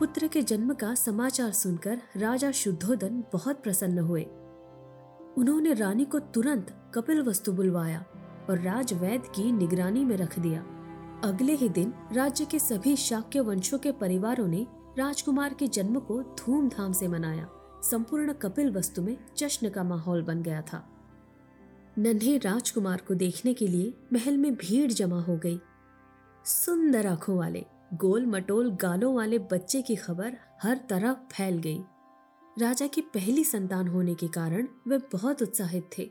पुत्र के जन्म का समाचार सुनकर राजा शुद्धोधन बहुत प्रसन्न हुए। उन्होंने रानी को तुरंत कपिल वस्तु बुलवाया और राजवैद की निगरानी में रख दिया। अगले ही दिन राज्य के सभी शाक्य वंशों के परिवारों ने राजकुमार के जन्म को धूमधाम से मनाया। संपूर्ण कपिल वस्तु में जश्न का माहौल बन गया था। नन्हे राजकुमार को देखने के लिए महल में भीड़ जमा हो गई। सुंदर आँखों वाले गोल मटोल गालों वाले बच्चे की खबर हर तरफ़ फैल गई। राजा की पहली संतान होने के कारण वे बहुत उत्साहित थे।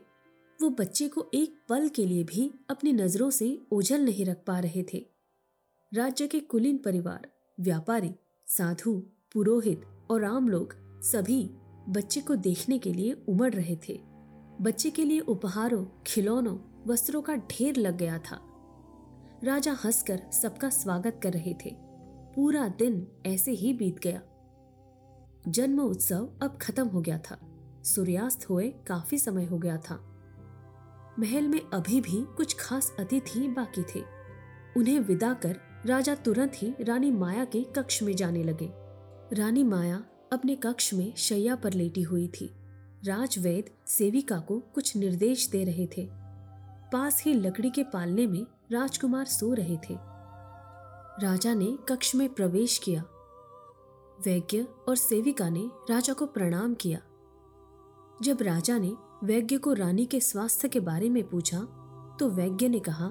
वो बच्चे को एक पल के लिए भी अपनी नज़रों से ओझल नहीं रख पा रहे थे। राज्य के कुलीन परिवार, व्यापारी, साधु, पुरोहित और आम लोग सभी बच्चे को देखने के लिए उमड़ रहे थे। बच्चे के लिए उपहारों, खिलौनों, वस्त्रों का ढेर लग गया था। राजा हंसकर सबका स्वागत कर रहे थे। पूरा दिन ऐसे ही बीत गया। जन्म उत्सव अब खत्म हो गया था। सूर्यास्त हुए काफ़ी समय हो गया था। महल में अभी भी कुछ खास अतिथि बाकी थे। उन्हें विदा कर राजा तुरंत ही रानी माया के कक्ष में जाने लगे। रानी माया अपने कक्ष में शैया पर लेटी हुई थी। राजवैद सेविका को कुछ निर्देश दे रहे थे। पास ही लकड़ी के पालने में राजकुमार सो रहे थे। राजा ने कक्ष में प्रवेश किया। वैज्ञ और सेविका ने राजा को प्रणाम किया। जब राजा ने वैज्ञ को रानी के स्वास्थ्य के बारे में पूछा तो वैज्ञ ने कहा,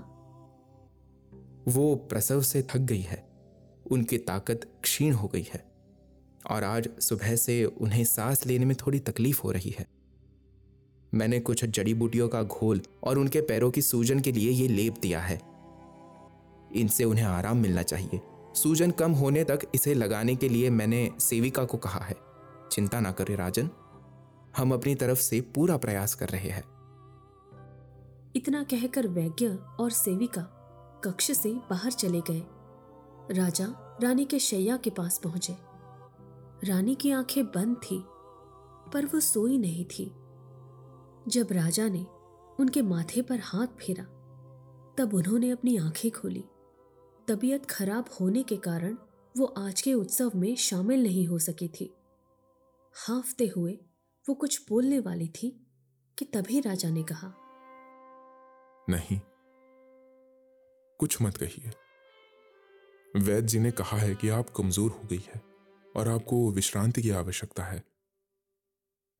वो प्रसव से थक गई है। उनकी ताकत क्षीण हो गई है और आज सुबह से उन्हें सांस लेने में थोड़ी तकलीफ़ हो रही है। मैंने कुछ जड़ी बूटियों का घोल और उनके पैरों की सूजन के लिए ये लेप दिया है। इनसे उन्हें आराम मिलना चाहिए। सूजन कम होने तक इसे लगाने के लिए मैंने सेविका को कहा है। चिंता ना करे राजन। हम अपनी तरफ़ से पूरा प्रयास कर रहे हैं। इतना कहकर वैज्ञ और सेविका कक्ष से बाहर चले गए। राजा रानी के शैया के पास पहुँचे। रानी की आँखें बंद थी, पर वो सोई नहीं थी। जब राजा ने उनके माथे पर हाथ फेरा, तब उन्होंने अपनी आँखें खोली। तबीयत खराब होने के कारण वो आज के उत्सव में शामिल नहीं हो सकी थी। हाफते हुए वो कुछ बोलने वाली थी कि तभी राजा ने कहा, नहीं, कुछ मत कहिए। वैद्य जी ने कहा है कि आप कमज़ोर हो गई है और आपको विश्रांति की आवश्यकता है।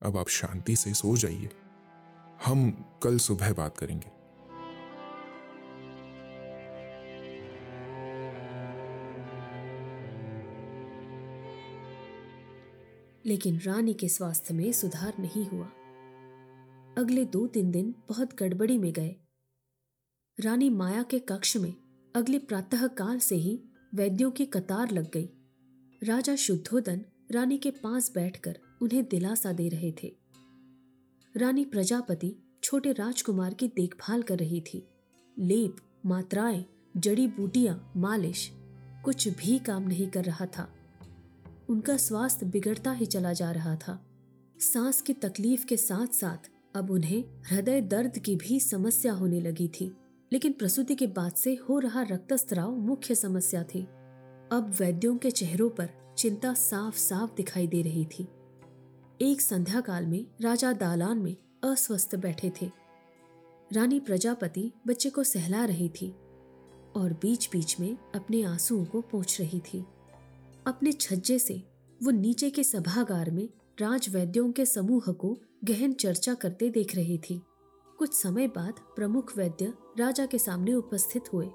अब आप शांति से सो जाइए। हम कल सुबह बात करेंगे। लेकिन रानी के स्वास्थ्य में सुधार नहीं हुआ। अगले दो तीन दिन बहुत गड़बड़ी में गए। रानी माया के कक्ष में अगले प्रातः काल से ही वैद्यों की कतार लग गई। राजा शुद्धोदन रानी के पास बैठकर उन्हें दिलासा दे रहे थे। रानी प्रजापति छोटे राजकुमार की देखभाल कर रही थी। लेप, मात्राएँ, जड़ी बूटियाँ, मालिश, कुछ भी काम नहीं कर रहा था। उनका स्वास्थ्य बिगड़ता ही चला जा रहा था। सांस की तकलीफ़ के साथ साथ अब उन्हें हृदय दर्द की भी समस्या होने लगी थी, लेकिन प्रसूति के बाद से हो रहा रक्तस्त्राव मुख्य समस्या थी। अब वैद्यों के चेहरों पर चिंता साफ़ साफ़ दिखाई दे रही थी। एक संध्या काल में राजा दालान में अस्वस्थ बैठे थे। रानी प्रजापति बच्चे को सहला रही थी और बीच बीच में अपने आंसुओं को पोंछ रही थी। अपने छज्जे से वो नीचे के सभागार में राजवैद्यों के समूह को गहन चर्चा करते देख रही थी। कुछ समय बाद प्रमुख वैद्य राजा के सामने उपस्थित हुए।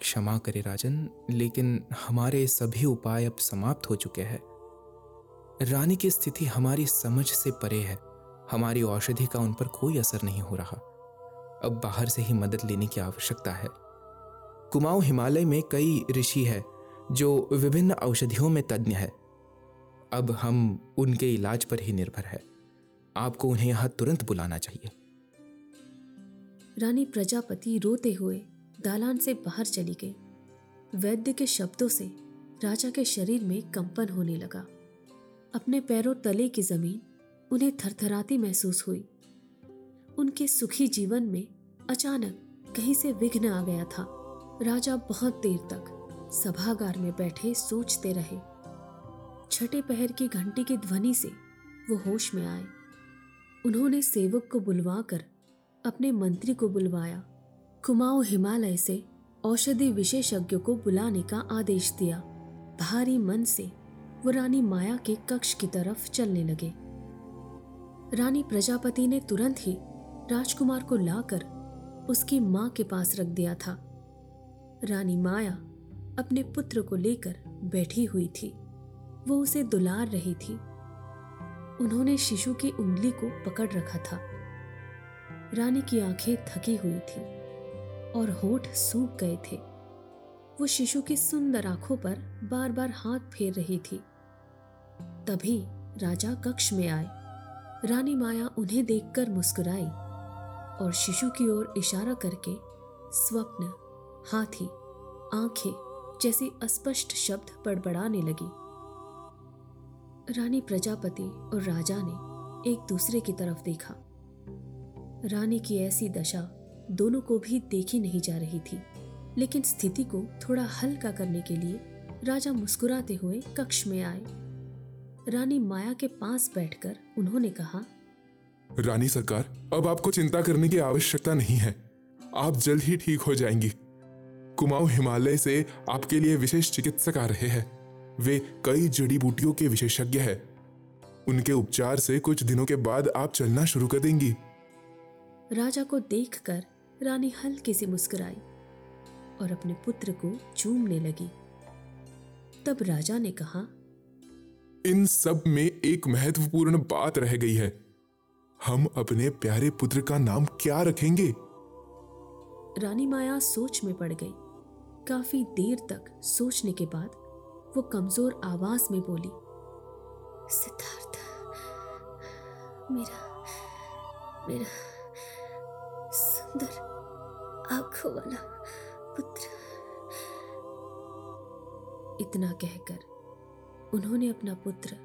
क्षमा करे राजन, लेकिन हमारे सभी उपाय अब समाप्त हो चुके हैं। रानी की स्थिति हमारी समझ से परे है। हमारी औषधि का उन पर कोई असर नहीं हो रहा। अब बाहर से ही मदद लेने की आवश्यकता है। कुमाऊं हिमालय में कई ऋषि है, जो विभिन्न औषधियों में तज्ञ है। अब हम उनके इलाज पर ही निर्भर है। आपको उन्हें यहाँ तुरंत बुलाना चाहिए। रानी प्रजापति रोते हुए दालान से बाहर चली गई। वैद्य के शब्दों से राजा के शरीर में कंपन होने लगा। अपने पैरों तले की ज़मीन उन्हें थरथराती महसूस हुई। उनके सुखी जीवन में अचानक कहीं से विघ्न आ गया था। राजा बहुत देर तक सभागार में बैठे सोचते रहे। छठे पहर की घंटी की ध्वनि से वो होश में आए। उन्होंने सेवक को बुलवाकर अपने मंत्री को बुलवाया। कुमाऊं हिमालय से औषधि विशेषज्ञों को बुलाने का आदेश दिया। भारी मन से वो रानी माया के कक्ष की तरफ़ चलने लगे। रानी प्रजापति ने तुरंत ही राजकुमार को लाकर उसकी माँ के पास रख दिया था। रानी माया अपने पुत्र को लेकर बैठी हुई थी। वो उसे दुलार रही थी। उन्होंने शिशु की उंगली को पकड़ रखा था। रानी की आँखें थकी हुई थी और होठ सूख गए थे। वो शिशु की सुंदर आँखों पर बार बार हाथ फेर रही थी। तभी राजा कक्ष में आए। रानी माया उन्हें देखकर मुस्कुराई और शिशु की ओर इशारा करके स्वप्न, हाथी, आँखें जैसे अस्पष्ट शब्द बड़बड़ाने लगी। रानी प्रजापति और राजा ने एक दूसरे की तरफ़ देखा। रानी की ऐसी दशा दोनों को भी देखी नहीं जा रही थी, लेकिन स्थिति को थोड़ा हल्का करने के लिए राजा मुस्कुराते हुए कक्ष में आए। रानी माया के पास बैठकर उन्होंने कहा रानी सरकार अब आपको चिंता करने की आवश्यकता नहीं है। आप जल्द ही ठीक हो जाएँगी। कुमाऊं हिमालय से आपके लिए विशेष चिकित्सक आ रहे हैं। वे कई जड़ी बूटियों के विशेषज्ञ हैं। उनके उपचार से कुछ दिनों के बाद आप चलना शुरू कर देंगी। राजा को देखकर रानी हल्के से मुस्कुराई और अपने पुत्र को चूमने लगी। तब राजा ने कहा इन सब में एक महत्वपूर्ण बात रह गई है। हम अपने प्यारे पुत्र का नाम क्या रखेंगे? रानी माया सोच में पड़ गई। काफ़ी देर तक सोचने के बाद वो कमज़ोर आवाज़ में बोली, सिद्धार्थ, मेरा मेरा सुंदर आँखों वाला पुत्र। इतना कहकर उन्होंने अपना पुत्र,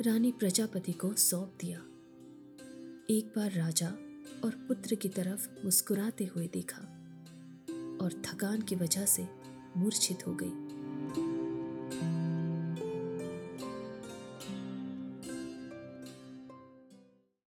रानी प्रजापति को सौंप दिया। एक बार राजा और पुत्र की तरफ़ मुस्कुराते हुए देखा और थकान की वजह से मूर्छित हो गई।